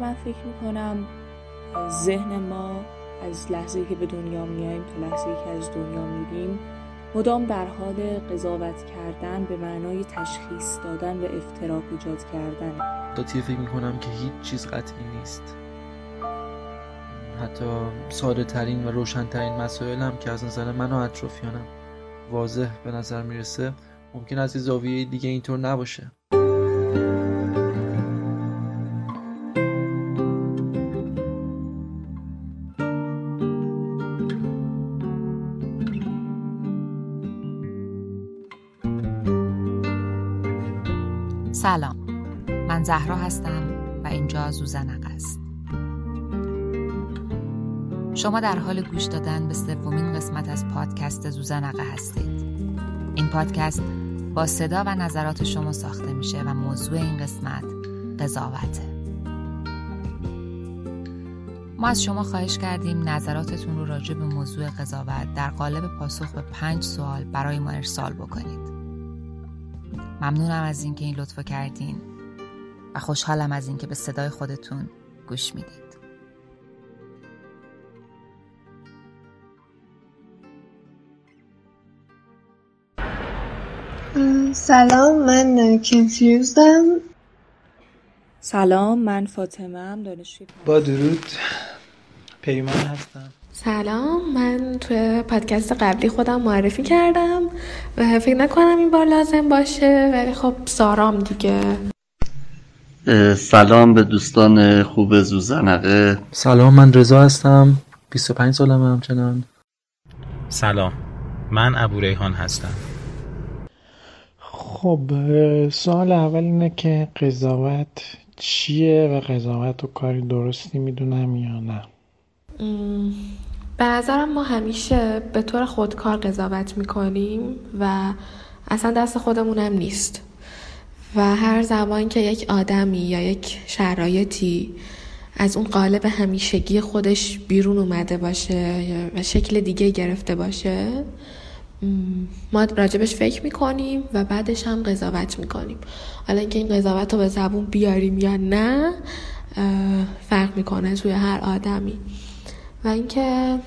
من فکر می‌کنم ذهن ما از لحظه که به دنیا میاییم تا لحظه که از دنیا میریم مدام در حال قضاوت کردن به معنای تشخیص دادن و افتراق ایجاد کردن. داتی فکر می‌کنم که هیچ چیز قطعی نیست. حتی ساده ترین و روشن ترین مسائل هم که از نظر من و اطرافیانم واضح به نظر می‌رسه ممکن از این زاویه دیگه اینطور نباشه. من زهرا هستم و اینجا زوزنق است. شما در حال گوش دادن به سومین قسمت از پادکست زوزنقه هستید. این پادکست با صدا و نظرات شما ساخته میشه و موضوع این قسمت قضاوته. ما از شما خواهش کردیم نظراتتون رو راجع به موضوع قضاوت در قالب پاسخ به پنج سوال برای ما ارسال بکنید. ممنونم از اینکه این لطفو کردین. و خوشحالم از اینکه به صدای خودتون گوش می‌دید. سلام من کنفیوزدم سلام من فاطمه هم دانشجوی با درود پیمان هستم. سلام من توی پادکست قبلی خودم معرفی کردم و فکر نکنم این بار لازم باشه ولی خب سارام دیگه. سلام به دوستان خوب زوزنقه. سلام من رضا هستم. 25 سالمه همچنان. سلام من ابو ریحان هستم. خب سوال اول اینه که قضاوت چیه و قضاوت و کاری درستی می‌دونم یا نه؟ به نظرم ما همیشه به طور خودکار قضاوت می‌کنیم و اصلا دست خودمونم نیست. و هر زمان که یک آدمی یا یک شرایطی از اون قالب همیشگی خودش بیرون اومده باشه و شکل دیگه گرفته باشه ما راجبش فکر می‌کنیم و بعدش هم قضاوت می‌کنیم. حالا اینکه این قضاوت رو به زبون بیاریم یا نه فرق می‌کنه توی هر آدمی. و اینکه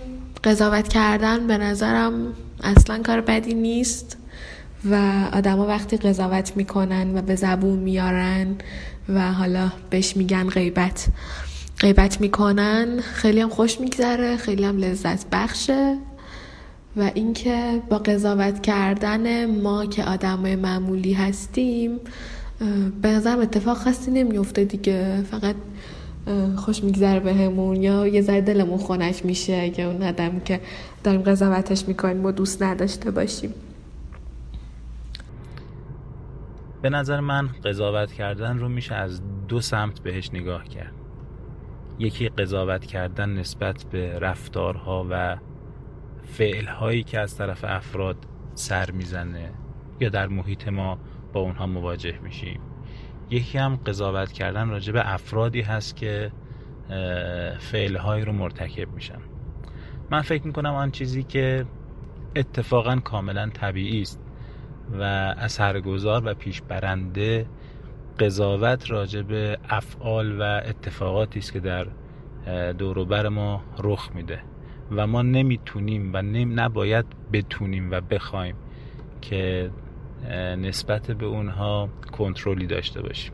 قضاوت کردن به نظرم اصلا کار بدی نیست. و آدما وقتی قضاوت می‌کنن و به زبون میارن و حالا بهش میگن غیبت. غیبت می‌کنن خیلی هم خوش میگذره خیلی هم لذت بخشه و اینکه با قضاوت کردن ما که آدمای معمولی هستیم به نظرم اتفاق خاصی نمیفته دیگه. فقط خوش میگذره بهمون یا یه ذره دلمون خونش میشه اگه اون آدم که داریم قضاوتش می‌کنیم و دوست نداشته باشیم. به نظر من قضاوت کردن رو میشه از دو سمت بهش نگاه کرد. یکی قضاوت کردن نسبت به رفتارها و فعلهایی که از طرف افراد سر می‌زنه یا در محیط ما با اونها مواجه میشیم. یکی هم قضاوت کردن راجع به افرادی هست که فعلهایی رو مرتکب میشن. من فکر می‌کنم آن چیزی که اتفاقا کاملا طبیعی است. و اثرگذار و پیشبرنده قضاوت راجع به افعال و اتفاقاتی است که در دوروبر ما رخ میده. و ما نمی‌تونیم و نم نباید بتونیم و بخوایم که نسبت به اونها کنترلی داشته باشیم.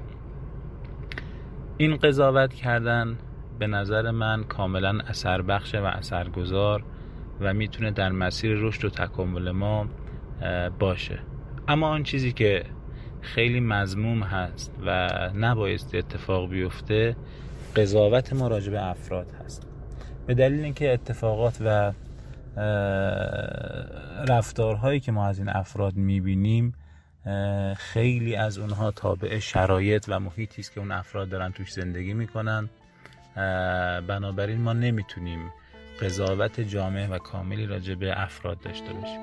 این قضاوت کردن به نظر من کاملا اثر بخشه و اثرگذار و می‌تونه در مسیر رشد و تکامل ما باشه. اما آن چیزی که خیلی مزموم هست و نبایستی اتفاق بیفته قضاوت ما راجع افراد هست. به دلیل اینکه اتفاقات و رفتارهایی که ما از این افراد می‌بینیم خیلی از اونها تابع شرایط و محیطی است که اون افراد دارن توش زندگی می‌کنن. بنابراین ما نمی‌تونیم قضاوت جامع و کاملی راجع به افراد داشته باشیم.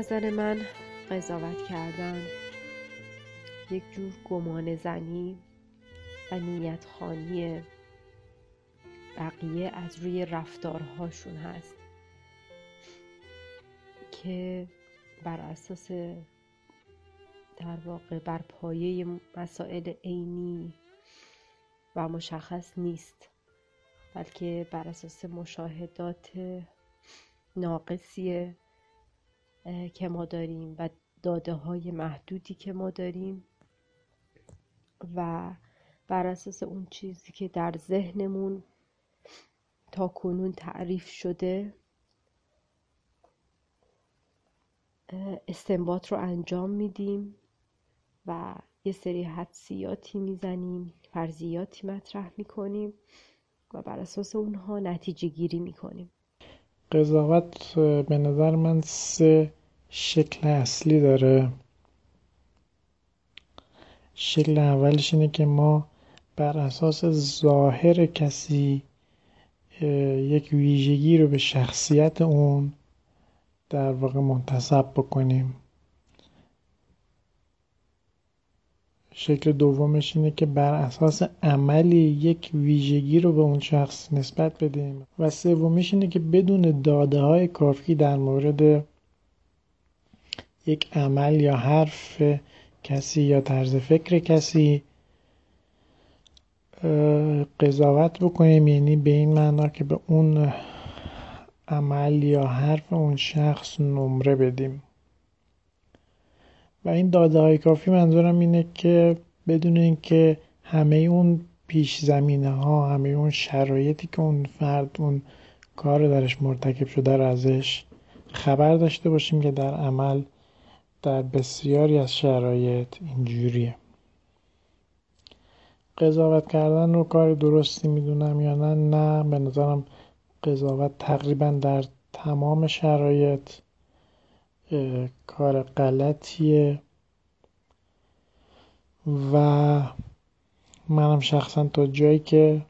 نظر من قضاوت کردن. یک جور گمان زنی و نیت خانی بقیه از روی رفتارهاشون هست که بر اساس در واقع بر پایه مسائل عینی و مشخص نیست بلکه بر اساس مشاهدات ناقصی که ما داریم و داده های محدودی که ما داریم و بر اساس اون چیزی که در ذهنمون تا کنون تعریف شده استنباط رو انجام میدیم و یه سری حدسیاتی می‌زنیم فرضیاتی مطرح می‌کنیم و بر اساس اونها نتیجه گیری می‌کنیم. قضاوت به نظر من سه شکل اصلی داره. شکل اولش اینه که ما بر اساس ظاهر کسی یک ویژگی رو به شخصیت اون در واقع منتصب بکنیم. شکل دومش اینه که بر اساس عملی یک ویژگی رو به اون شخص نسبت بدیم. و سومیش اینه که بدون داده های کافی در مورد یک عمل یا حرف کسی یا طرز فکر کسی قضاوت بکنیم. یعنی به این معنا که به اون عمل یا حرف اون شخص نمره بدیم. و این داده های کافی منظورم اینه که بدون اینکه همه اون پیش زمینه ها همه اون شرایطی که اون فرد اون کار درش مرتکب شده رو ازش خبر داشته باشیم که در عمل در بسیاری از شرایط اینجوریه. قضاوت کردن رو کار درستی می‌دونم یا نه نه. به نظرم قضاوت تقریبا در تمام شرایط کار غلطیه و منم شخصا تا جایی که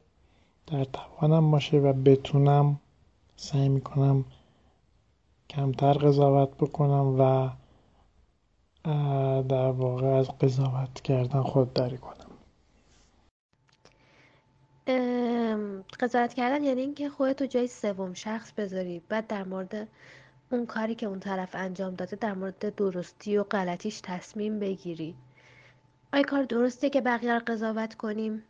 در توانم باشه و بتونم سعی می‌کنم کمتر قضاوت بکنم و در واقع از قضاوت کردن خودداری کنم. قضاوت کردن یعنی اینکه خودتو جای سوم شخص بذاری بعد در مورد اون کاری که اون طرف انجام داده در مورد درستی و غلطیش تصمیم بگیری. آیا کار درسته که بقیه رو قضاوت کنیم؟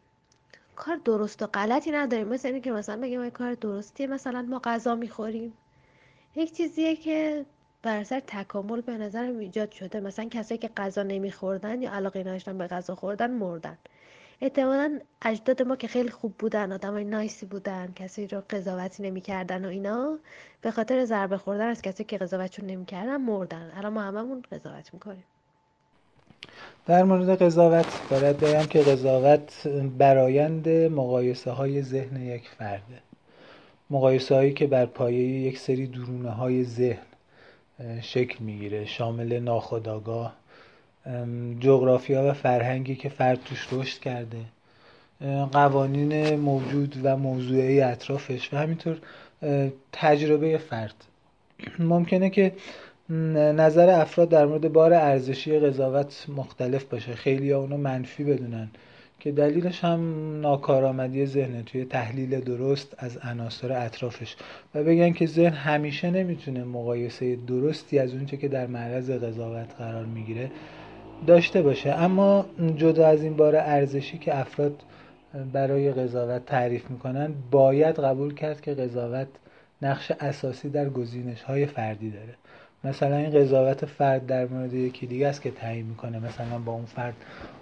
کار درست و غلطی نداریم. مثل اینکه که مثلا بگیم آیا کار درستیه مثلا ما غذا می‌خوریم. یک چیزیه که بر اثر تکامل به نظرم ایجاد شده. مثلا کسایی که غذا نمیخوردن یا علاقه نداشتن به غذا خوردن مردن. احتمالا اجداد ما که خیلی خوب بودن آدمای نایسی بودن کسی رو قضاوتی نمی‌کردن و اینا. به خاطر ضربه خوردن از کسی که قضاوتشون نمی‌کردن مردن. الان ما هممون قضاوت می‌کنیم. در مورد قضاوت باید بگم که قضاوت برایند مقایسه های ذهن یک فرده. مقایسه هایی که بر پایه یک سری درونه های ذهن شکل می‌گیره. شامل ناخودآگاه جغرافیا و فرهنگی که فرد توش رشد کرده. قوانین موجود و موضوعی اطرافش و همینطور تجربه فرد. ممکنه که نظر افراد در مورد بار ارزشی قضاوت مختلف باشه. خیلی ها اونو منفی بدونن که دلیلش هم ناکارآمدی ذهنه توی تحلیل درست از عناصر اطرافش. و بگن که ذهن همیشه نمی‌تونه مقایسه درستی از اونچه که در معرض قضاوت قرار می‌گیره داشته باشه. اما جدا از این بار ارزشی که افراد برای قضاوت تعریف می‌کنن باید قبول کرد که قضاوت نقش اساسی در گزینش های فردی داره. مثلا این قضاوت فرد در مورد یکی دیگه است که تعیین می‌کنه. مثلا با اون فرد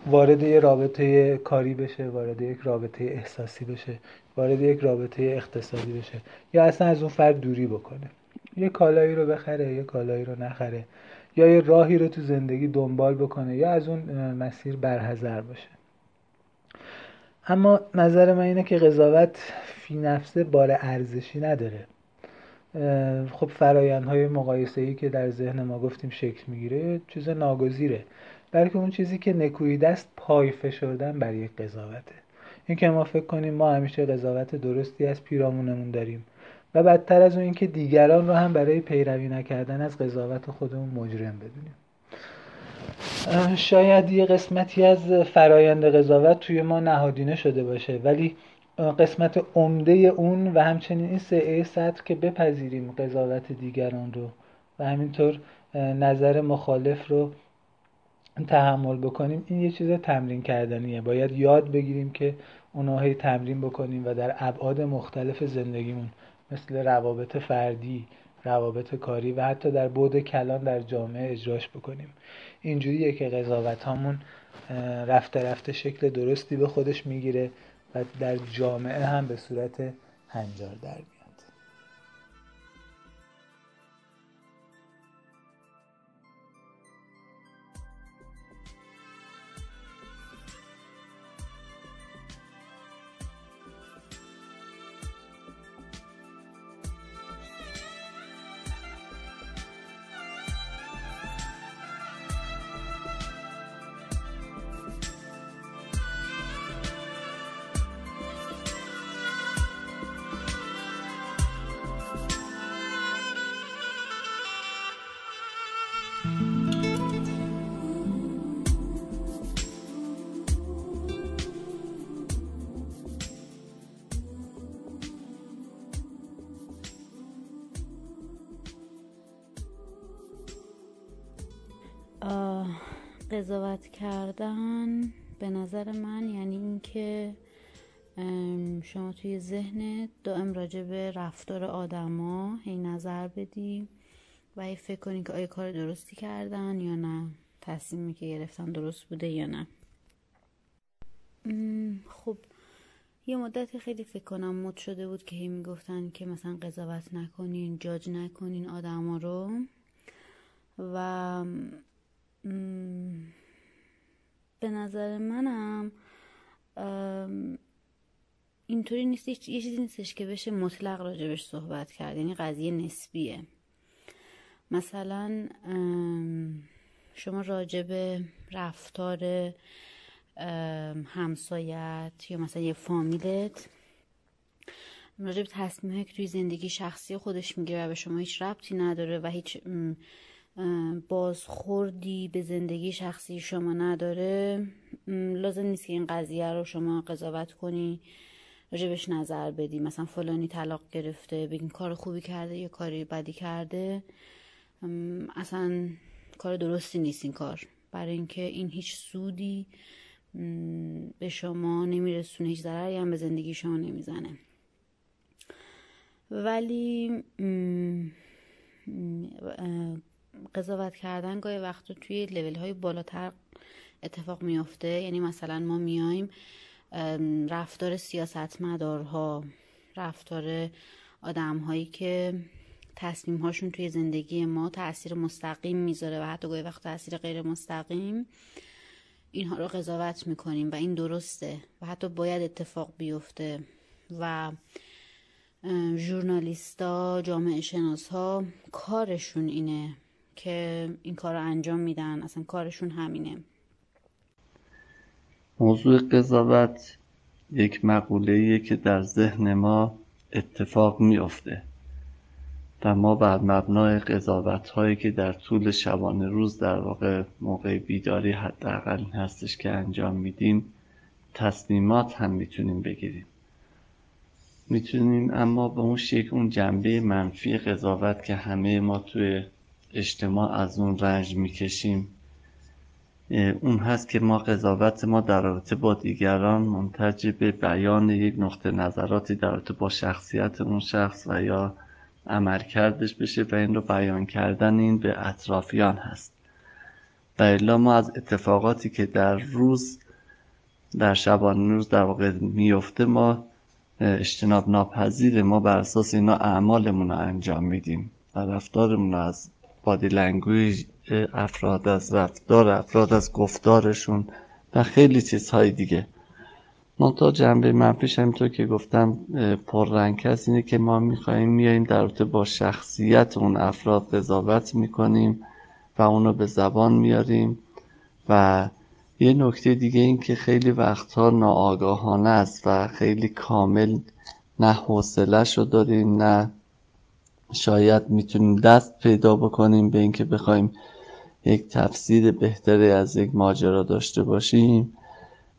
وارد یه رابطه کاری بشه وارد یک رابطه احساسی بشه وارد یک رابطه اقتصادی بشه یا اصلا از اون فرد دوری بکنه. یه کالایی رو بخره یه کالایی رو نخره. یا یه راهی رو تو زندگی دنبال بکنه یا از اون مسیر برحضر باشه. اما نظر من اینه که قضاوت فی نفسه بار ارزشی نداره. خب فرایندهای مقایسه ای که در ذهن ما گفتیم شکل می‌گیره چیز ناگزیره. بلکه اون چیزی که نکویده است پای فشردن بر یک قضاوته. این که ما فکر کنیم ما همیشه قضاوت درستی از پیرامونمون داریم. و بدتر از اون اینکه دیگران رو هم برای پیروی نکردن از قضاوت خودمون مجرم بدونیم. شاید یه قسمتی از فرایند قضاوت توی ما نهادینه شده باشه ولی قسمت عمده اون و همچنین این سعه سطر که بپذیریم قضاوت دیگران رو و همینطور نظر مخالف رو تحمل بکنیم این یه چیز تمرین کردنیه. باید یاد بگیریم که اونها تمرین بکنیم و در ابعاد مختلف زندگیمون مثل روابط فردی روابط کاری و حتی در بود کلان در جامعه اجراش بکنیم. اینجوریه که قضاوت هامون رفته رفته شکل درستی به خودش می‌گیره و در جامعه هم به صورت هنجار در قضاوت توی ذهنت دائم راجع به رفتار آدما هی نظر بدی و هی فکر کنی که آیا کار درستی کردن یا نه؟ تصمیمی که گرفتن درست بوده یا نه. خب یه مدت خیلی فکر کنم مد شده بود که هی می‌گفتن که مثلا قضاوت نکنین جاج نکنین آدما رو و به نظر منم اینطوری نیست یه چیزی نیستش که بشه مطلق راجبش صحبت کرد یعنی قضیه نسبیه. مثلا شما راجب رفتار همسایت یا مثلا یه فامیلت راجب تصمیمه که توی زندگی شخصی خودش می‌گیره و به شما هیچ ربطی نداره و هیچ بازخوردی به زندگی شخصی شما نداره لازم نیست که این قضیه رو شما قضاوت کنی. راجبش نظر بدی مثلا فلانی طلاق گرفته بگین کار خوبی کرده یا کاری بدی کرده. اصلا کار درستی نیست این کار. برای اینکه این هیچ سودی به شما نمیرسونه هیچ ضرری هم به زندگی شما نمی‌زنه. ولی قضاوت کردن گاهی وقتا توی لیول های بالاتر اتفاق میافته. یعنی مثلا ما میایم رفتار سیاستمدارها رفتار آدم هایی که تصمیم هاشون توی زندگی ما تاثیر مستقیم می‌ذاره و حتی گاهی وقت تاثیر غیر مستقیم اینها رو قضاوت می‌کنیم و این درسته و حتی باید اتفاق بیفته و ژورنالیستا جامعه شناس ها کارشون اینه که این کار رو انجام میدن اصلا کارشون همینه. موضوع قضاوت یک مقوله که در ذهن ما اتفاق میافته و ما بر مبنای قضاوت هایی که در طول شبانه روز در واقع موقع بیداری حداقل هستش که انجام میدیم تصمیمات هم می‌تونیم بگیریم. می‌تونیم اما به اون شکل اون جنبه منفی قضاوت که همه ما توی اجتماع از اون رنج می‌کشیم اون هست که ما قضاوت ما در رابطه با دیگران منتج به بیان یک نقطه نظراتی در رابطه با شخصیت اون شخص و یا عملکردش بشه و این رو بیان کردن این به اطرافیان هست. و الا ما از اتفاقاتی که در روز در شبانه روز در واقع میفته ما اجتناب ناپذیر ما بر اساس اینا اعمالمون رو انجام میدیم. و رفتارمون رو از body language افراد از رفتار افراد از گفتارشون و خیلی چیزهای دیگه. منتها جنبه منفیش همینطور که گفتم پررنگ هست اینه که ما میخواییم میاییم در رابطه با شخصیت اون افراد قضاوت می‌کنیم و اونو به زبان میاریم و یه نکته دیگه این که خیلی وقتها ناآگاهانه است و خیلی کامل نه حوصلهش رو داریم نه شاید می‌تونیم دست پیدا بکنیم به اینکه بخوایم یک تفسیر بهتری از یک ماجرا داشته باشیم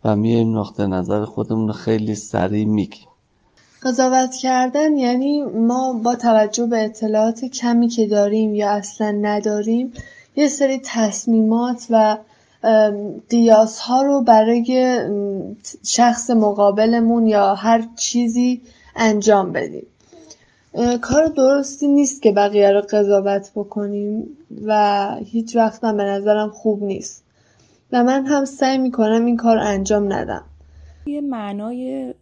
و میایم نقطه نظر خودمون رو خیلی سریع میگیم. قضاوت کردن یعنی ما با توجه به اطلاعات کمی که داریم یا اصلا نداریم یه سری تصمیمات و قیاس ها رو برای شخص مقابلمون یا هر چیزی انجام بدیم. کار درستی نیست که بقیه رو قضاوت بکنیم و هیچ وقت به نظرم خوب نیست. و من هم سعی می‌کنم این کار انجام ندم. یه معنای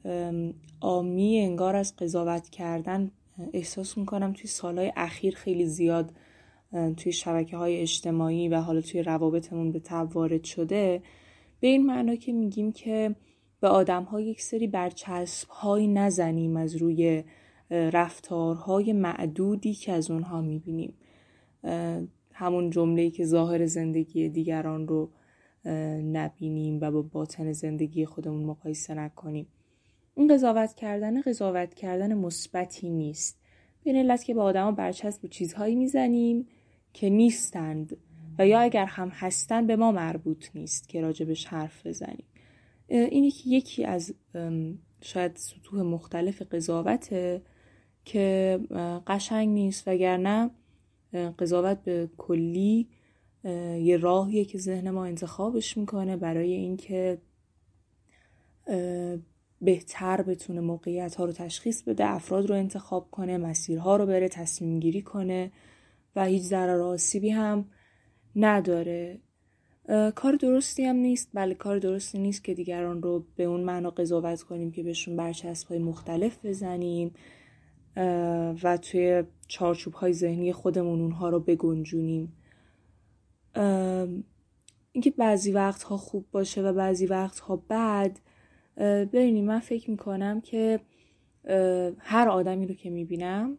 آمی انگار از قضاوت کردن احساس می‌کنم توی سالهای اخیر خیلی زیاد توی شبکه های اجتماعی و حالا توی روابطمون به تب وارد شده به این معنا که میگیم که به آدم ها یک سری برچسب های نزنیم از روی رفتارهای معدودی که از اونها می‌بینیم. همون جمله که ظاهر زندگی دیگران رو نبینیم و با باطن زندگی خودمون مقایسه نکنیم. این قضاوت کردن قضاوت کردن مثبتی نیست. به علت که به آدما برچسب چیزهایی می‌زنیم که نیستند و یا اگر هم هستند به ما مربوط نیست که راجبش حرف بزنیم. اینی که یکی از شاید سطوح مختلف قضاوته که قشنگ نیست وگرنه قضاوت به کلی یه راهیه که ذهن ما انتخابش می‌کنه برای اینکه بهتر بتونه موقعیت ها رو تشخیص بده افراد رو انتخاب کنه مسیرها رو بره تصمیم گیری کنه و هیچ ضرر آسیبی هم نداره. کار درستی هم نیست. بله کار درستی نیست که دیگران رو به اون معنا قضاوت کنیم که بهشون برچسب های مختلف بزنیم. و توی چارچوب های ذهنی خودمون اونها رو بگنجونیم. اینکه بعضی وقتها خوب باشه و بعضی وقتها بد ببینید من فکر می‌کنم که هر آدمی رو که می‌بینم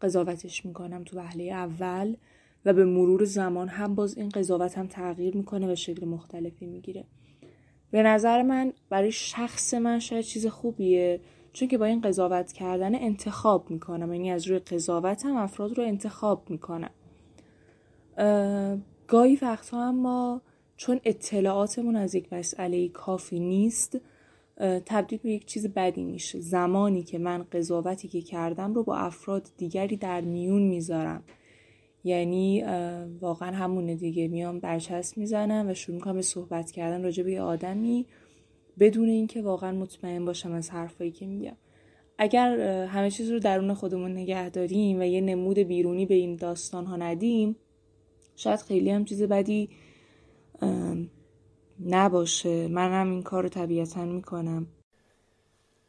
قضاوتش می‌کنم تو وهله اول و به مرور زمان هم باز این قضاوت هم تغییر می‌کنه و شکل مختلفی می‌گیره. به نظر من برای شخص من شاید چیز خوبیه. چون که با این قضاوت کردن انتخاب می‌کنم. یعنی از روی قضاوت هم افراد رو انتخاب می‌کنم. گاهی وقتها اما چون اطلاعاتمون از یک مسئله کافی نیست تبدیل به یک چیز بدی میشه. زمانی که من قضاوتی که کردم رو با افراد دیگری در میون می‌ذارم. یعنی واقعا همونه دیگه میام برچسب می‌زنم و شروع می‌کنم به صحبت کردن راجع به آدمی. بدون اینکه واقعا مطمئن باشم از حرفایی که میگم. اگر همه چیز رو درون خودمون نگه داریم و یه نمود بیرونی به این داستان ها ندیم شاید خیلی هم چیز بدی نباشه. منم این کار رو طبیعتا می‌کنم.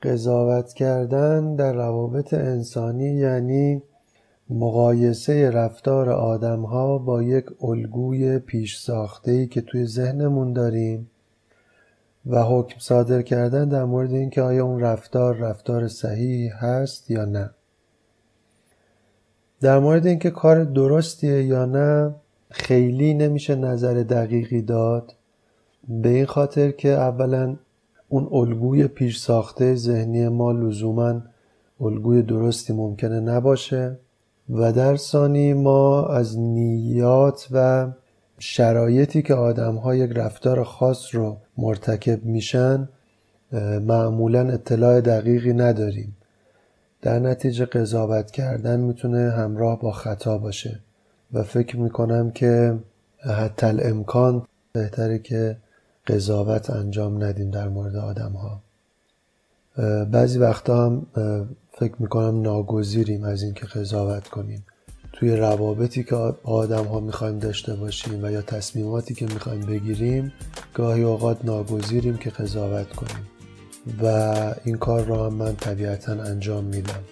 قضاوت کردن در روابط انسانی یعنی مقایسه رفتار آدم ها با یک الگوی پیش ساخته که توی ذهنمون داریم. و حکم صادر کردن در مورد اینکه آیا اون رفتار رفتار صحیح هست یا نه. در مورد اینکه کار درستیه یا نه خیلی نمیشه نظر دقیقی داد. به این خاطر که اولا اون الگوی پیش ساخته ذهنی ما لزوما الگوی درستی ممکنه نباشه. و در ثانی ما از نیات و شرایطی که آدم ها یک رفتار خاص رو مرتکب میشن معمولا اطلاع دقیقی نداریم. در نتیجه قضاوت کردن می‌تونه همراه با خطا باشه و فکر می‌کنم که حتی الامکان بهتره که قضاوت انجام ندیم در مورد آدم ها بعضی وقتا هم فکر می‌کنم ناگزیریم از اینکه قضاوت کنیم. توی روابطی که آدم ها می‌خوایم داشته باشیم و یا تصمیماتی که می‌خوایم بگیریم گاهی اوقات ناگزیریم که قضاوت کنیم. و این کار را هم من طبیعتا انجام میدم.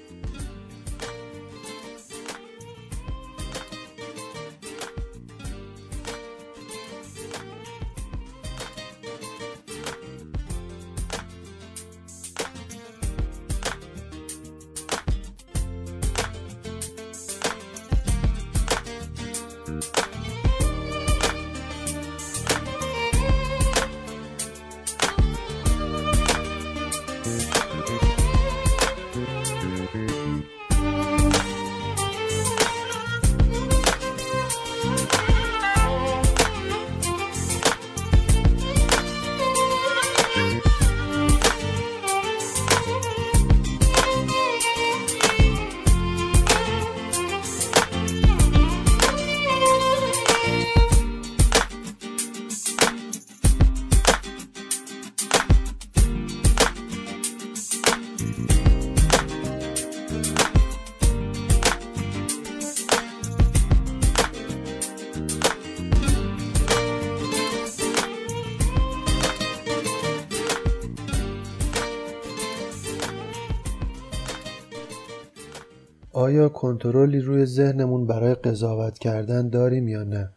کنترلی روی ذهنمون برای قضاوت کردن داریم یا نه؟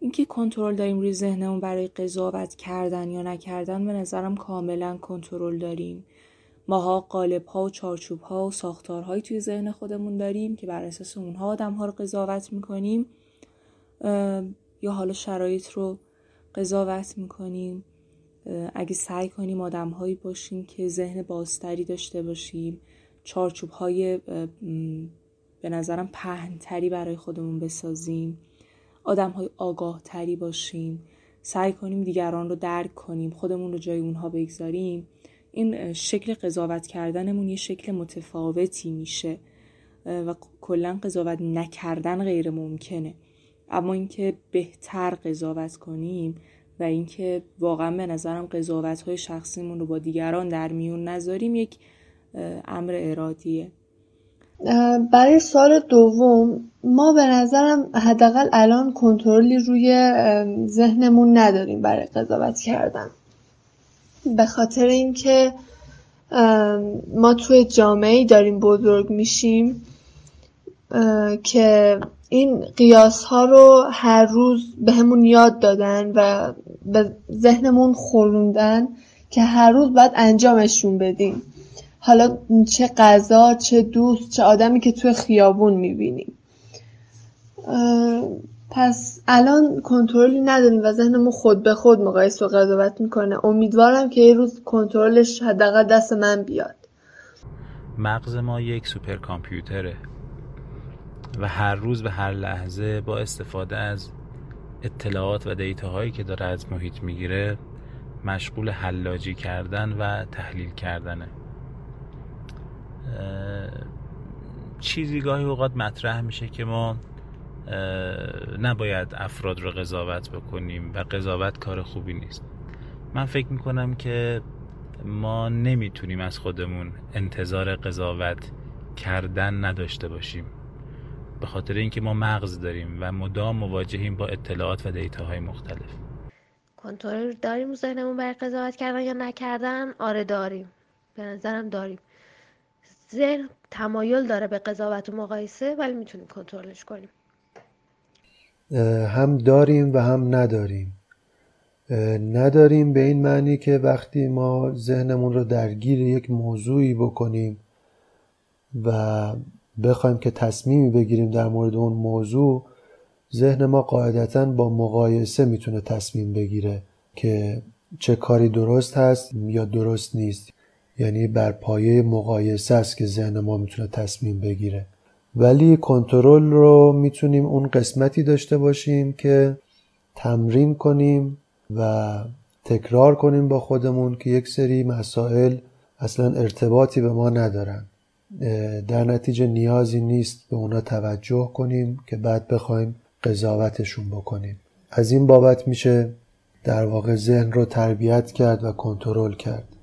اینکه کنترل داریم روی ذهنمون برای قضاوت کردن یا نکردن به نظرم کاملا کنترل داریم. ماها قالب ها و چارچوب ها و ساختارهایی توی ذهن خودمون داریم که بر اساس اونها آدم ها رو قضاوت می‌کنیم. یا حالا شرایط رو قضاوت می‌کنیم. اگه سعی کنیم آدم هایی باشیم که ذهن بازتری داشته باشیم. چارچوب های به نظرم پهنتری برای خودمون بسازیم. آدم های آگاه تری باشیم. سعی کنیم دیگران رو درک کنیم خودمون رو جای اونها بگذاریم. این شکل قضاوت کردنمون یه شکل متفاوتی میشه و کلا قضاوت نکردن غیر ممکنه. اما اینکه بهتر قضاوت کنیم و اینکه واقعا به نظرم قضاوت های شخصیمون رو با دیگران در میون نذاریم یک امر ارادیه. برای سال دوم ما به نظرم حداقل الان کنترلی روی ذهنمون نداریم برای قضاوت کردن. به خاطر اینکه ما توی جامعه داریم بزرگ میشیم که این قیاس ها رو هر روز بهمون به یاد دادن و به ذهنمون خوروندن که هر روز باید انجامشون بدیم. حالا چه غذا چه دوست چه آدمی که توی خیابون می‌بینیم. پس الان کنترلی نداریم و ذهنمون خود به خود مقایسه و قضاوت می‌کنه. امیدوارم که یه روز کنترلش حداقل دست من بیاد. مغز ما یک سوپر کامپیوتره و هر روز و هر لحظه با استفاده از اطلاعات و دیتاهایی که داره از محیط می‌گیره مشغول حلاجی کردن و تحلیل کردنه. چیزی گاهی اوقات مطرح میشه که ما نباید افراد رو قضاوت بکنیم و قضاوت کار خوبی نیست. من فکر می‌کنم که ما نمی‌تونیم از خودمون انتظار قضاوت کردن نداشته باشیم. به خاطر اینکه ما مغز داریم و مدام مواجهیم با اطلاعات و دیتاهای مختلف. کنترل داریم ذهنمون برای قضاوت کردن یا نکردن؟ آره داریم. به نظرم داریم. ذهن تمایل داره به قضاوت و مقایسه ولی می‌تونیم کنترلش کنیم. هم داریم و هم نداریم. نداریم به این معنی که وقتی ما ذهنمون رو درگیر یک موضوعی بکنیم و بخوایم که تصمیمی بگیریم در مورد اون موضوع ذهن ما قاعدتا با مقایسه می‌تونه تصمیم بگیره که چه کاری درست هست یا درست نیست. یعنی بر پایه مقایسه است که ذهن ما می‌تونه تصمیم بگیره. ولی کنترل رو می‌تونیم اون قسمتی داشته باشیم که تمرین کنیم و تکرار کنیم با خودمون که یک سری مسائل اصلا ارتباطی به ما ندارن. در نتیجه نیازی نیست به اونا توجه کنیم که بعد بخوایم قضاوتشون بکنیم. از این بابت میشه در واقع ذهن رو تربیت کرد و کنترل کرد.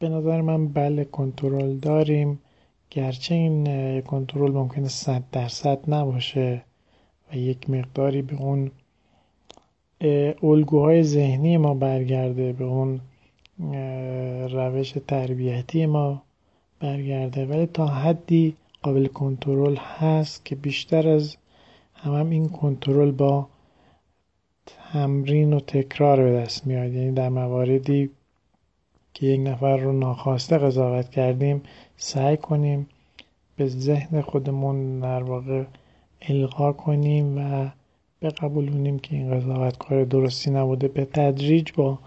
به نظر من بله کنترل داریم. گرچه این کنترل ممکنه صد درصد نباشه و یک مقداری به اون الگوهای ذهنی ما برگرده به اون روش تربیتی ما برگرده. ولی تا حدی قابل کنترل هست که بیشتر از هم, هم این کنترل با تمرین و تکرار به دست میاد. یعنی در مواردی که یک نفر رو ناخواسته قضاوت کردیم سعی کنیم به ذهن خودمون در واقع القا کنیم و بقبولونیم که این قضاوت کار درستی نبوده. به تدریج با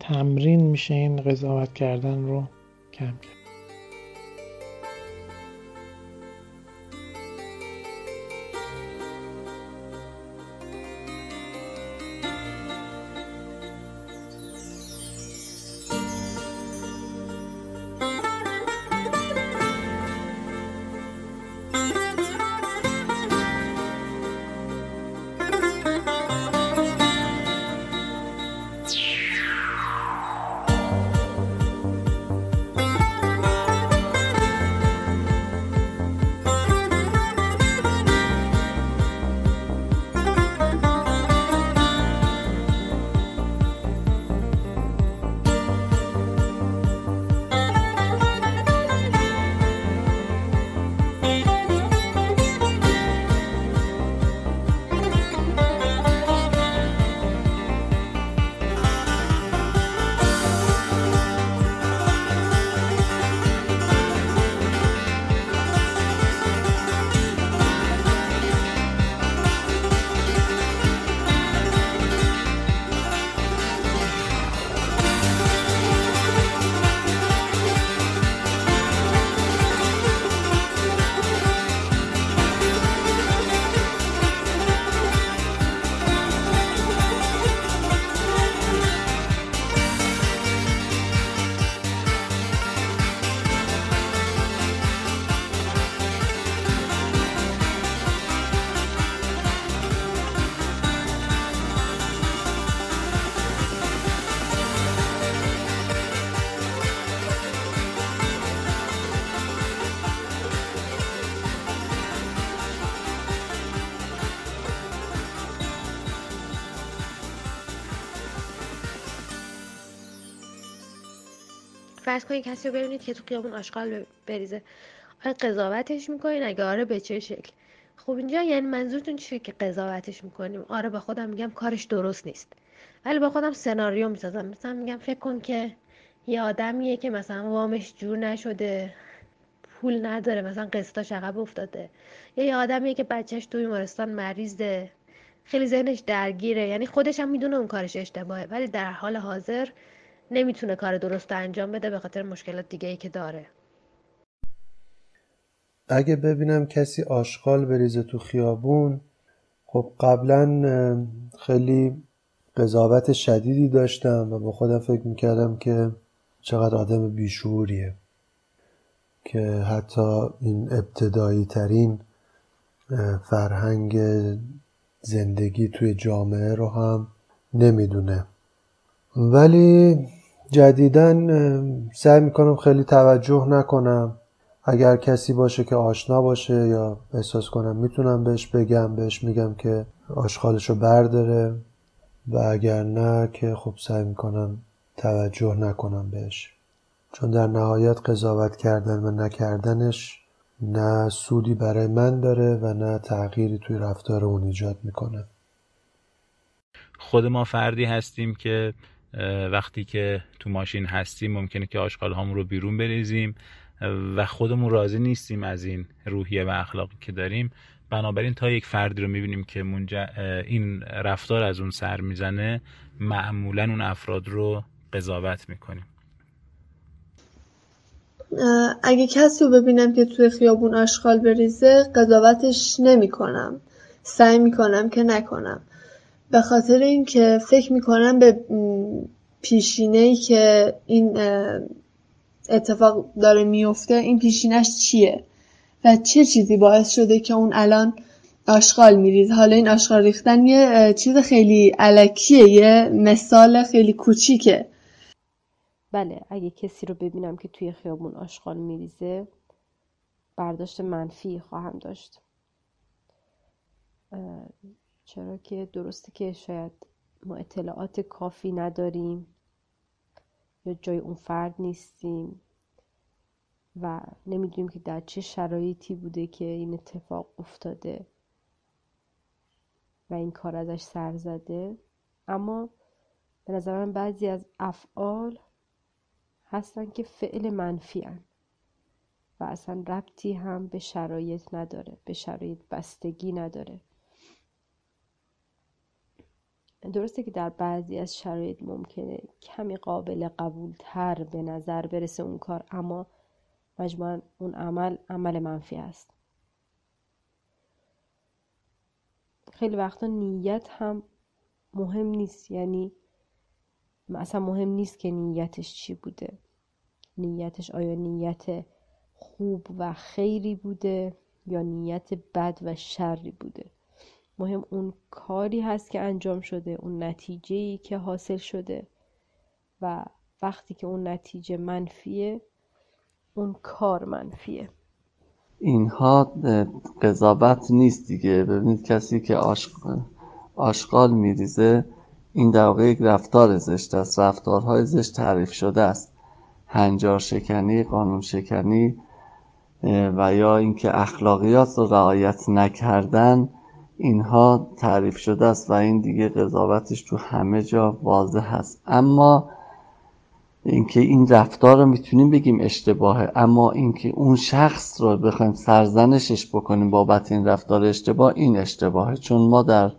تمرین میشه این قضاوت کردن رو کم کرد. فرض کنید کسی رو ببینید که تو خیابون آشغال بریزه. آیا قضاوتش می‌کنین؟ اگه آره به چه شکل؟ خب اینجا یعنی منظورتون چیه که قضاوتش می‌کنیم؟ آره به خودم میگم کارش درست نیست. ولی با خودم سناریو می‌سازم. مثلا میگم فکر کن که یه آدمیه که مثلا وامش جور نشده پول نداره مثلا قسطاش عقب افتاده. یا یه آدمیه که بچهش توی بیمارستان مریضه. خیلی ذهنش درگیره. یعنی خودش هم می‌دونه اون کارش اشتباهه. ولی در حال حاضر نمی‌تونه کار درست انجام بده به خاطر مشکلات دیگه ای که داره. اگه ببینم کسی آشغال بریزه تو خیابون خب قبلا خیلی قضاوت شدیدی داشتم و با خودم فکر می‌کردم که چقدر آدم بیشوریه که حتی این ابتدایی ترین فرهنگ زندگی توی جامعه رو هم نمی‌دونه. ولی جدیدا سعی می‌کنم خیلی توجه نکنم. اگر کسی باشه که آشنا باشه یا احساس کنم می‌تونم بهش بگم بهش میگم که آشغالشو برداره. و اگر نه که خب سعی می‌کنم توجه نکنم بهش. چون در نهایت قضاوت کردن و نکردنش نه سودی برای من داره و نه تغییری توی رفتار اون ایجاد می‌کنه. خود ما فردی هستیم که وقتی که تو ماشین هستیم ممکنه که آشغال هامون رو بیرون بریزیم و خودمون راضی نیستیم از این روحیه و اخلاقی که داریم. بنابراین تا یک فردی رو می‌بینیم که این رفتار از اون سر می‌زنه معمولا اون افراد رو قضاوت می‌کنیم. اگه کسی رو ببینم که توی خیابون آشغال بریزه قضاوتش نمی‌کنم. سعی می‌کنم که نکنم. به خاطر اینکه فکر می‌کنم به پیشینه ای که این اتفاق داره میفته این پیشینش چیه؟ و چه چیزی باعث شده که اون الان آشغال میریزه؟ حالا این آشغال ریختن یه چیز خیلی علکیه یه مثال خیلی کوچیکه. بله اگه کسی رو ببینم که توی خیابون آشغال میریزه برداشت منفی خواهم داشت. چرا که درسته که شاید ما اطلاعات کافی نداریم یا جای اون فرد نیستیم و نمی‌دونیم که در چه شرایطی بوده که این اتفاق افتاده و این کار ازش سر زده اما به نظر من بعضی از افعال هستن که فعل منفی هن. و اصلا ربطی هم به شرایط نداره به شرایط بستگی نداره درسته که در بعضی از شرایط ممکنه کمی قابل قبول تر به نظر برسه اون کار اما مجموعا اون عمل عمل منفی است. خیلی وقتا نیت هم مهم نیست یعنی اصلا مهم نیست که نیتش چی بوده. نیتش آیا نیت خوب و خیری بوده یا نیت بد و شری بوده. مهم اون کاری هست که انجام شده اون نتیجه که حاصل شده. و وقتی که اون نتیجه منفیه اون کار منفیه. اینها قضاوت نیست دیگه. ببینید کسی که آشغال, آشغال میریزه این در واقع یک رفتار زشت است. رفتارهای زشت تعریف شده است. هنجار شکنی قانون شکنی و یا اینکه اخلاقیات رو رعایت نکردن اینها تعریف شده است و این دیگه قضاوتش تو همه جا واضح هست اما اینکه این رفتار رو می‌تونیم بگیم اشتباهه اما اینکه اون شخص رو بخوایم سرزنشش بکنیم بابت این رفتار اشتباه این اشتباهه. چون ما در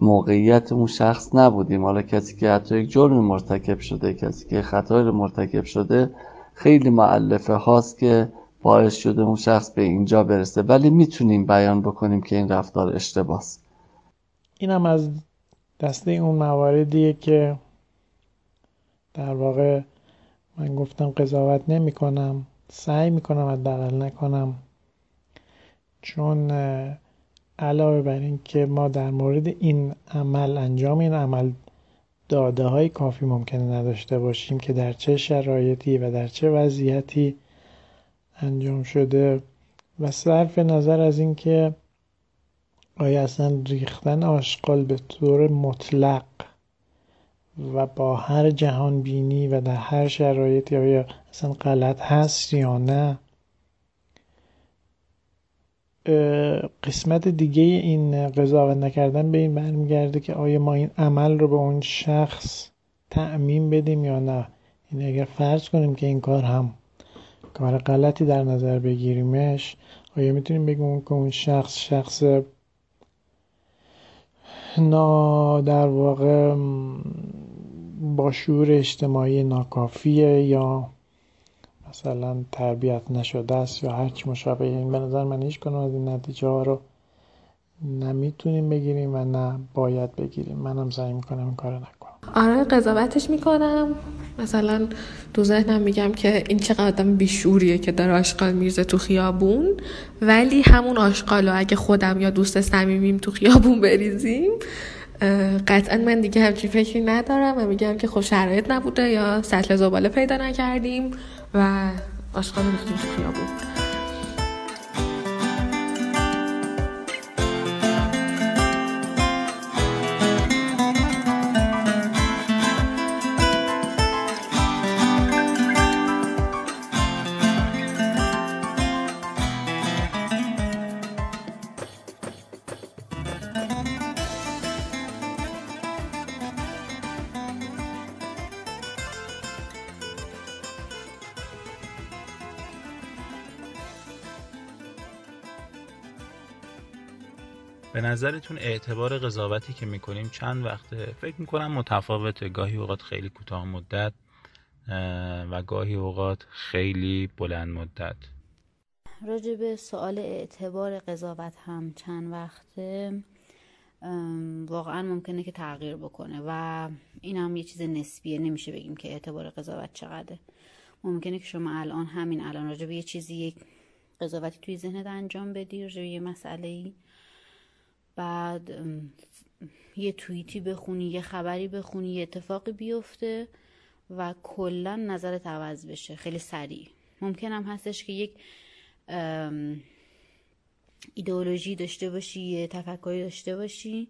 موقعیت اون شخص نبودیم. حالا کسی که حتی یک جرم مرتکب شده کسی که خطای مرتکب شده خیلی معلفه هاست که باعث شده اون شخص به اینجا برسه. ولی می‌تونیم بیان بکنیم که این رفتار اشتباس. اینم از دسته اون مواردیه که در واقع من گفتم قضاوت نمی کنم سعی می کنم حداقل نکنم. چون علاوه بر این که ما در مورد این عمل انجام این عمل داده های کافی ممکنه نداشته باشیم که در چه شرایطی و در چه وضعیتی انجام شده و صرف نظر از اینکه آیا اصلا ریختن آشغال به طور مطلق و با هر جهان بینی و در هر شرایطی آیا اصلا غلط هست یا نه قسمت دیگه این قضاوت نکردن به این برمیگرده که آیا ما این عمل رو به اون شخص تعمین بدیم یا نه. این یعنی اگر فرض کنیم که این کار هم کار غلطی در نظر بگیریمش. آیا می‌تونیم بگیم که اون شخص شخص نا در واقع با شعور اجتماعی ناکافیه یا مثلا تربیت نشده است یا هرچی مشابه؟ این به نظر من هیچ کنم از این نتیجه ها رو نمی‌تونیم بگیریم و نه باید بگیریم. منم سعی می‌کنم این کار نکنم. آره قضاوتش می‌کنم. مثلا تو ذهنم میگم که این چقدر آدم بیشوریه که داره آشغال میرزه تو خیابون. ولی همون آشغالو اگه خودم یا دوست صمیمیم تو خیابون بریزیم قطعا من دیگه همچین فکری ندارم و میگم که خب شرایط نبوده یا سطل زباله پیدا نکردیم و آشغال ریختیم تو خیابون. به نظرتون اعتبار قضاوتی که می‌کنیم چند وقته؟ فکر می‌کنم متفاوته. گاهی اوقات خیلی کوتاه مدت و گاهی اوقات خیلی بلند مدت. راجع به سوال اعتبار قضاوت هم چند وقته واقعا ممکنه که تغییر بکنه و این هم یه چیز نسبیه. نمیشه بگیم که اعتبار قضاوت چقدره. ممکنه که شما الان همین الان راجع به یه چیزی یک قضاوتی توی ذهنت انجام بدی راجع به یه مسئله ای بعد یه توییتی بخونی یه خبری بخونی یه اتفاقی بیفته و کلا نظرت عوض بشه. خیلی سریع. ممکن هم هستش که یک ایدئولوژی داشته باشی یه تفکری داشته باشی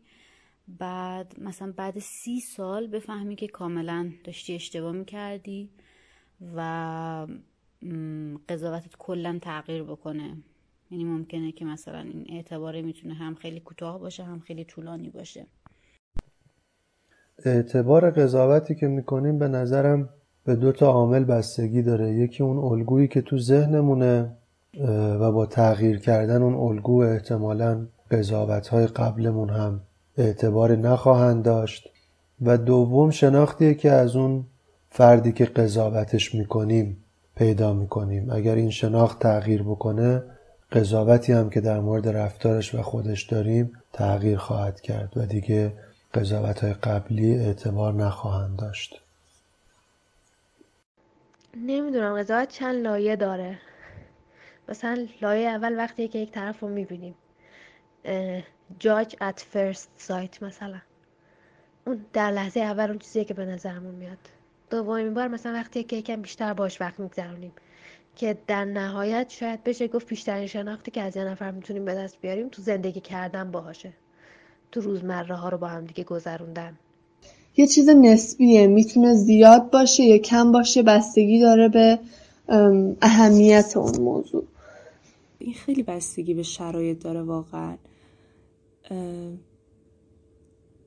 بعد مثلا بعد سی سال بفهمی که کاملا داشتی اشتباه می‌کردی و قضاوتت کلا تغییر بکنه. یعنی ممکنه که مثلا این اعتباره می‌تونه هم خیلی کوتاه باشه هم خیلی طولانی باشه. اعتبار قضاوتی که می‌کنیم به نظرم به دو تا عامل بستگی داره. یکی اون الگویی که تو ذهنمونه و با تغییر کردن اون الگو احتمالا قضاوت های قبلمون هم اعتبار نخواهند داشت. و دوم شناختیه که از اون فردی که قضاوتش می‌کنیم پیدا می‌کنیم. اگر این شناخت تغییر بکنه قضاوتی هم که در مورد رفتارش و خودش داریم تغییر خواهد کرد و دیگه قضاوت های قبلی اعتبار نخواهند داشت. نمی‌دونم قضاوت چند لایه داره؟ مثلا لایه اول وقتی که یک طرف رو می‌بینیم. جاج at first sight مثلا. اون در لحظه اول اون چیزیه که به نظرمون میاد. دومین بار مثلا وقتی که یکم بیشتر باش وقت میگذرونیم. که در نهایت شاید بشه گفت بیشترین شناختی که از یه نفر می‌تونیم به دست بیاریم تو زندگی کردن باهاشه. تو روزمره ها رو با هم دیگه گذروندن. یه چیز نسبیه می‌تونه زیاد باشه یا کم باشه بستگی داره به اهمیت اون موضوع. این خیلی بستگی به شرایط داره واقعا.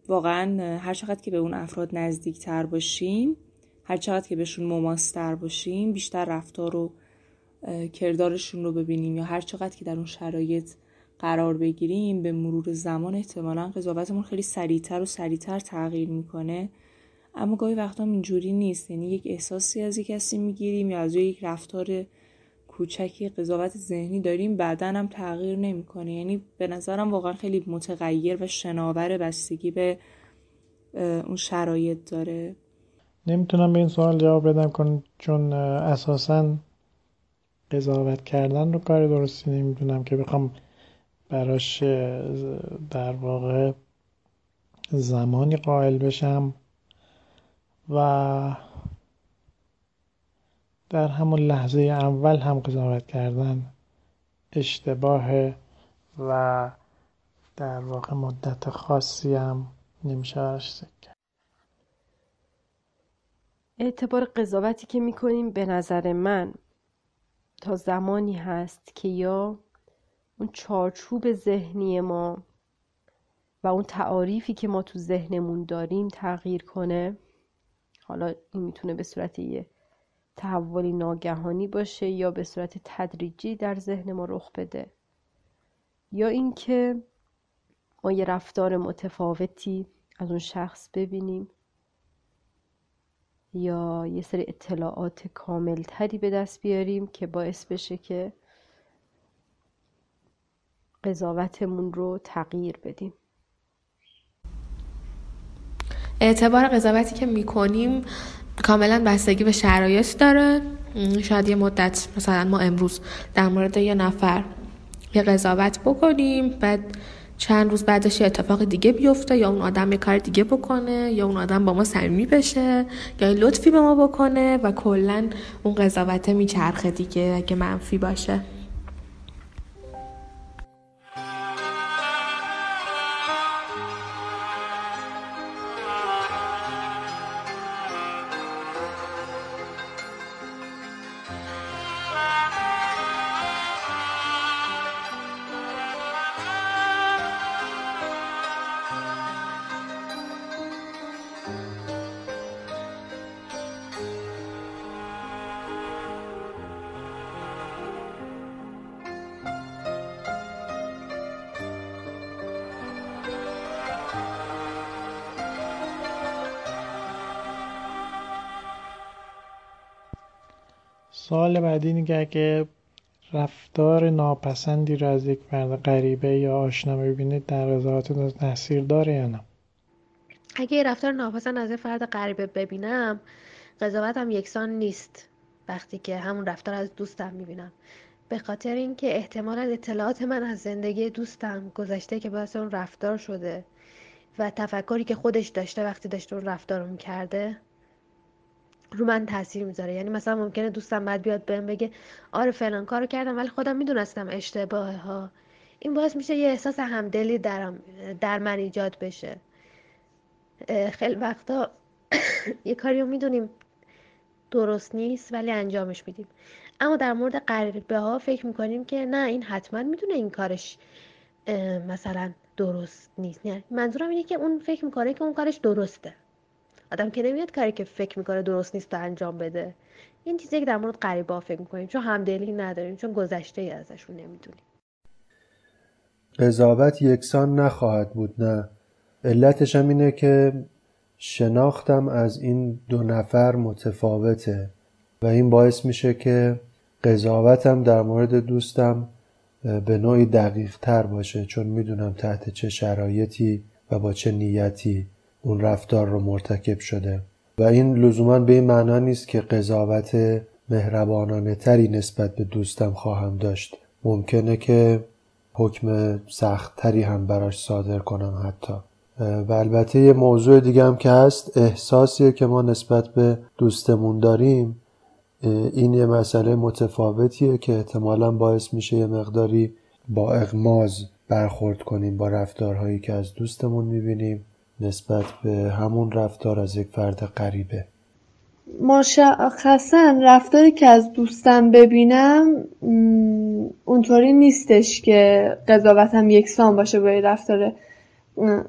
واقعا هر چقدر که به اون افراد نزدیک تر باشیم هر چقدر که بهشون مماستر باشیم بیشتر رفتار رو کردارشون رو ببینیم یا هر چقدر که در اون شرایط قرار بگیریم به مرور زمان احتمالا قضاوتمون خیلی سریعتر و سریعتر تغییر می‌کنه. اما گاهی وقتا اینجوری نیست. یعنی یک احساسی از یک کسی می‌گیریم یا از یک رفتار کوچکی قضاوت ذهنی داریم بعدا هم تغییر نمی‌کنه. یعنی به نظرم واقعا خیلی متغیر و شناور بستگی به اون شرایط داره. نمی‌تونم به این سوال جواب بدم کن چون اساسا قضاوت کردن رو کار درستی نمی‌دونم که بخوام براش در واقع زمانی قائل بشم و در همون لحظه اول هم قضاوت کردن اشتباه و در واقع مدت خاصی هم نمیشه براش اعتبار قضاوتی که می‌کنیم به نظر من تا زمانی هست که یا اون چارچوب ذهنی ما و اون تعاریفی که ما تو ذهنمون داریم تغییر کنه حالا این می‌تونه به صورت یه تحولی ناگهانی باشه یا به صورت تدریجی در ذهن ما رخ بده یا اینکه ما یه رفتار متفاوتی از اون شخص ببینیم. یا یه سری اطلاعات کاملتری به دست بیاریم که باعث بشه که قضاوتمون رو تغییر بدیم. اعتبار قضاوتی که می‌کنیم کاملا بستگی به شرایط داره. شاید یه مدت مثلا ما امروز در مورد یه نفر یه قضاوت بکنیم بعد چند روز بعدش یه اتفاق دیگه بیفته یا اون آدم یه کار دیگه بکنه یا اون آدم با ما صمیمی بشه یا لطفی به ما بکنه و کلا اون قضاوت میچرخه دیگه اگه منفی باشه. بعدی که اگه رفتار ناپسندی رو از یک فرد غریبه یا آشنا ببینید در قضاوتتون تاثیر داره یا نه؟ اگه رفتار ناپسند از یه فرد غریبه ببینم قضاوتم یکسان نیست. وقتی که همون رفتار از دوستم می‌بینم. به خاطر اینکه احتمالا اطلاعات من از زندگی دوستم گذشته که باعث اون رفتار شده و تفکری که خودش داشته وقتی داشته اون رفتار رو می‌کرده رو من تاثیر می‌ذاره. یعنی مثلا ممکنه دوستم بعد بیاد بهم بگه آره فلان کارو کردم ولی خودم می‌دونستم اشتباهه. ها این باعث میشه یه احساس همدلی در, در من ایجاد بشه. خیلی وقتا یه کاری رو می‌دونیم درست نیست ولی انجامش میدیم. اما در مورد غریبه ها فکر می‌کنیم که نه این حتما می‌دونه این کارش مثلا درست نیست. نه منظورم اینه که اون فکر می‌کنه که اون کارش درسته. آدم که نمیاد کاری که فکر می‌کنه درست نیست انجام بده. این چیزی که در مورد غریبه فکر می‌کنیم چون همدلی نداریم چون گذشته ای ازشون نمی‌دونیم. قضاوت یکسان نخواهد بود نه. علتش هم اینه که شناختم از این دو نفر متفاوته و این باعث میشه که قضاوتم در مورد دوستم به نوعی دقیق تر باشه چون می‌دونم تحت چه شرایطی و با چه نیتی. اون رفتار رو مرتکب شده. و این لزوما به این معنا نیست که قضاوت مهربانانه تری نسبت به دوستم خواهم داشت. ممکنه که حکم سخت تری هم براش صادر کنم حتی. و البته یه موضوع دیگه هم که هست احساسیه که ما نسبت به دوستمون داریم. این یه مسئله متفاوتیه که احتمالا باعث میشه یه مقداری با اغماز برخورد کنیم با رفتارهایی که از دوستمون می‌بینیم. نسبت به همون رفتار از یک فرد غریبه. مشخصا رفتاری که از دوستم ببینم اونطوری نیستش که قضاوتم یکسان باشه با رفتار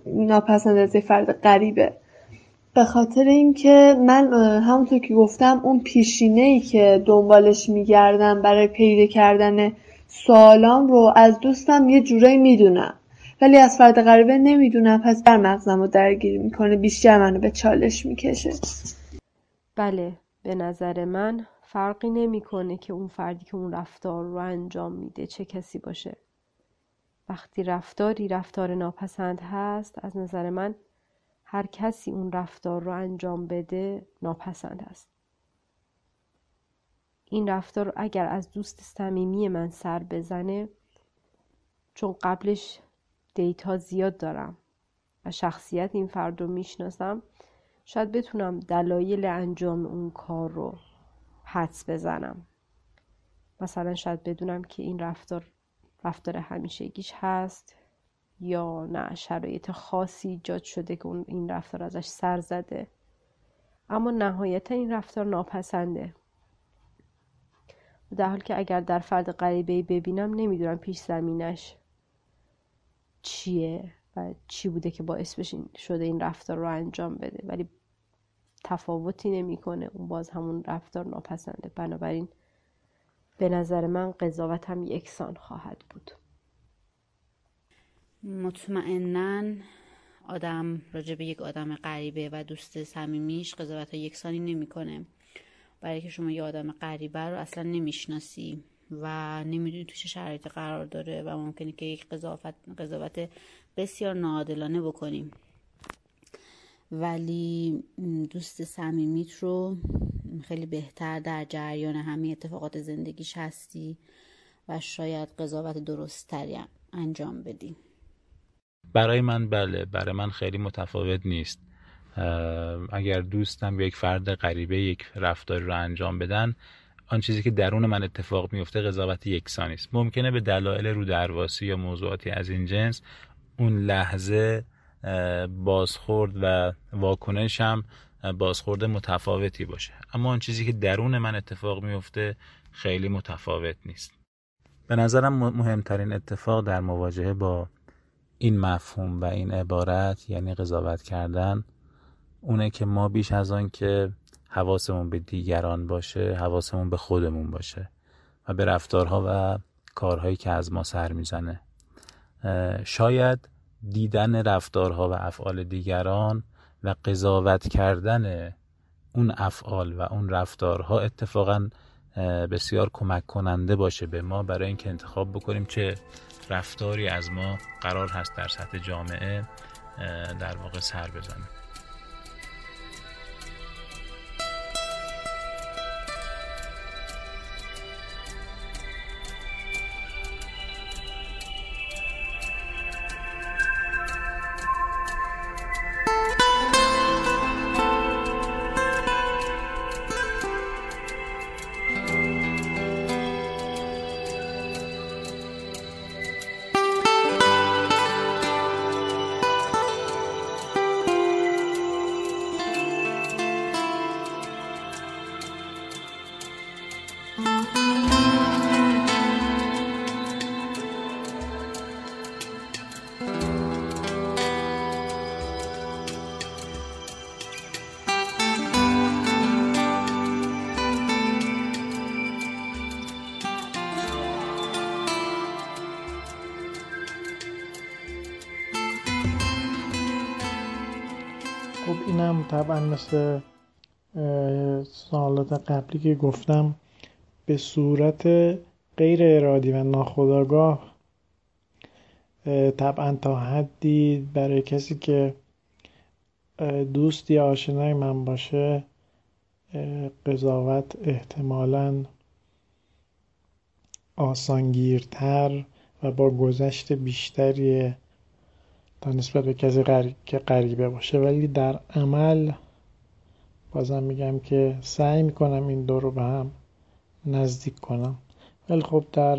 ناپسند از یک فرد غریبه. به خاطر اینکه من همونطور که گفتم اون پیشینه ای که دنبالش میگردم برای پیدا کردن سوالام رو از دوستم یه جورایی می‌دونم. ولی از فرد غریبه نمی‌دونم. پس بر مغزم رو درگیر می‌کنه. بیشتر منو به چالش می‌کشه. بله به نظر من فرقی نمی‌کنه که اون فردی که اون رفتار رو انجام میده چه کسی باشه. وقتی رفتاری رفتار ناپسند هست از نظر من هر کسی اون رفتار رو انجام بده ناپسند است. این رفتار اگر از دوست صمیمی من سر بزنه چون قبلش دیتا زیاد دارم و شخصیت این فرد رو می‌شناسم. شاید بتونم دلایل انجام اون کار رو حدس بزنم. مثلا شاید بدونم که این رفتار رفتار همیشگیش هست یا نه شرایط خاصی ایجاد شده که اون این رفتار ازش سر زده. اما نهایتا این رفتار ناپسنده. در حالی که اگر در فرد غریبه ببینم نمی‌دونم پیش زمینش چیه و چی بوده که باعث شده این رفتار رو انجام بده. ولی تفاوتی نمی‌کنه. اون باز همون رفتار ناپسنده. بنابراین به نظر من قضاوت هم یکسان خواهد بود. مطمئنا آدم راجع به یک آدم غریبه و دوست صمیمیش قضاوت ها یکسانی نمی‌کنه. برای که شما یه آدم غریبه رو اصلا نمی‌شناسی. و نمی‌دونی تو چه شرایطی قرار داره و ممکنه که یک قضاوت قضاوت بسیار ناعادلانه بکنیم. ولی دوست صمیمیت رو خیلی بهتر در جریان همه اتفاقات زندگیش هستی و شاید قضاوت درستتری انجام بدی. برای من بله برای من خیلی متفاوت نیست. اگر دوستم یک فرد غریبه یک رفتاری رو انجام بدن آن چیزی که درون من اتفاق میفته قضاوت یکسانی است. ممکنه به دلایل رو درواسی یا موضوعاتی از این جنس اون لحظه بازخورد و واکنش هم بازخورد متفاوتی باشه. اما آن چیزی که درون من اتفاق میفته خیلی متفاوت نیست. به نظرم مهمترین اتفاق در مواجهه با این مفهوم و این عبارت یعنی قضاوت کردن اونه که ما بیش از آن که حواسمون به دیگران باشه حواسمون به خودمون باشه و به رفتارها و کارهایی که از ما سر می‌زنه. شاید دیدن رفتارها و افعال دیگران و قضاوت کردن اون افعال و اون رفتارها اتفاقا بسیار کمک کننده باشه به ما برای اینکه انتخاب بکنیم چه رفتاری از ما قرار هست در سطح جامعه در واقع سر بزنه. خب اینم طبعا مثل سوالات قبلی که گفتم به صورت غیر ارادی و ناخودآگاه طبعا تا حدی برای کسی که دوست یا آشنای من باشه قضاوت احتمالا آسانگیرتر و با گذشت بیشتری تا نسبت به کسی که غریبه باشه. ولی در عمل بازم میگم که سعی می‌کنم این دو رو به هم نزدیک کنم. ولی خب در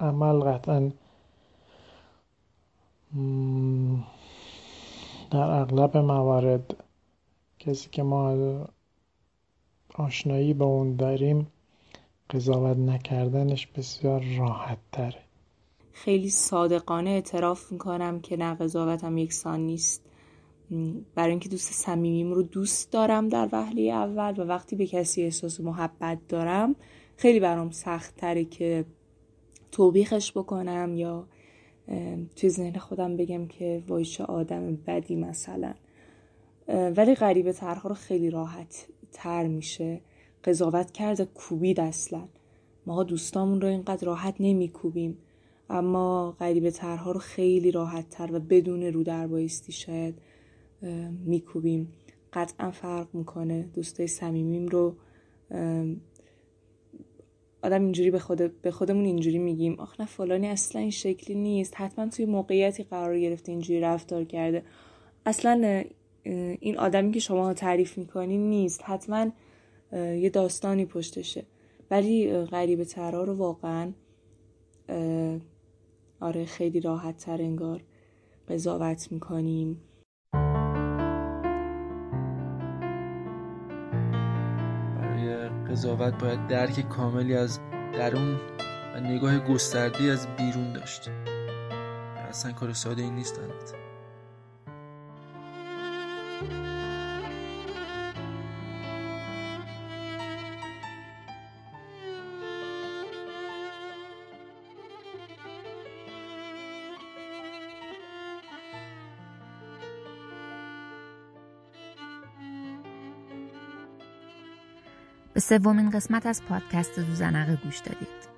عمل قطعا در اغلب موارد کسی که ما آشنایی با اون داریم قضاوت نکردنش بسیار راحت تره. خیلی صادقانه اعتراف می‌کنم که نه قضاوتم یکسان نیست. برای اینکه دوست صمیمیم رو دوست دارم در وهله اول و وقتی به کسی احساس محبت دارم خیلی برام سخت تره که توبیخش بکنم یا توی ذهن خودم بگم که وای چه آدم بدی مثلا. ولی غریبه ترها رو خیلی راحت تر میشه. قضاوت کرده کوبید اصلا. ماها دوستامون رو اینقدر راحت نمیکوبیم. اما غریبه ترها رو خیلی راحت تر و بدون رو در بایستی شاید میکوبیم. قطعا فرق می‌کنه. دوستای صمیمیم رو آدم اینجوری به, خود به خودمون اینجوری میگیم. آخ نه فلانی اصلا این شکلی نیست. حتما توی موقعیتی قرار گرفته اینجوری رفتار کرده. اصلا این آدمی که شما تعریف می‌کنین نیست. حتما یه داستانی پشتشه. ولی غریبه ترها رو واقعا آره خیلی راحت تر انگار قضاوت می‌کنیم. قضاوت باید درک کاملی از درون و نگاه گسترده از بیرون داشت. اصلا کار ساده این نیست البته. سومین قسمت از پادکست ذوزنقه گوش دادید.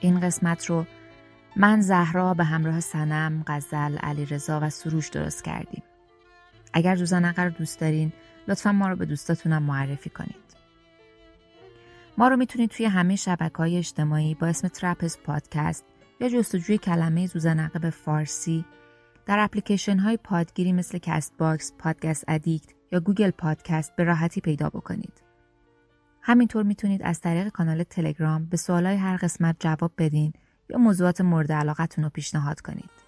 این قسمت رو من زهرا به همراه صنم، غزل، علی رضا و سروش درست کردیم. اگر ذوزنقه رو دوست دارین لطفا ما رو به دوستاتونم معرفی کنید. ما رو می‌تونید توی همه شبکه های اجتماعی با اسم ترپس پادکست یا جستجوی کلمه ذوزنقه به فارسی در اپلیکیشن های پادگیری مثل Castbox، Podcast Addict یا Google Podcast به راحتی پیدا بکنید. همینطور می‌تونید از طریق کانال تلگرام به سوالای هر قسمت جواب بدین یا موضوعات مورد علاقتون رو پیشنهاد کنید.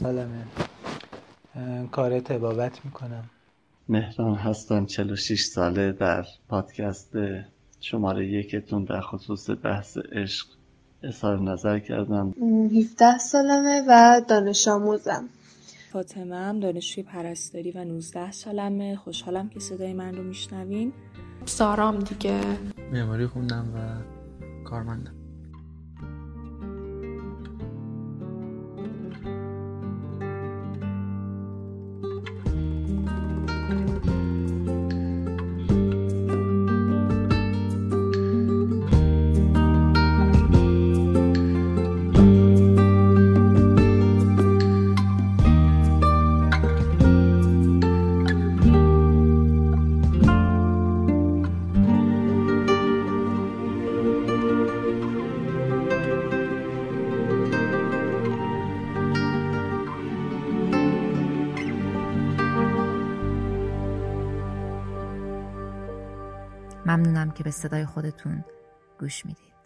سالمه کار تبابت می‌کنم. مهران هستم 46 ساله در پادکست شماره یکتون. در خصوص بحث عشق اظهار نظر کردم. 17 سالمه و دانش آموزم. فاطمه هم دانشجوی پرستاری و 19 سالمه. خوشحالم که صدای من رو میشنوین. سارام دیگه. معماری خوندم و کارمندم. که به صدای خودتون گوش می‌دید.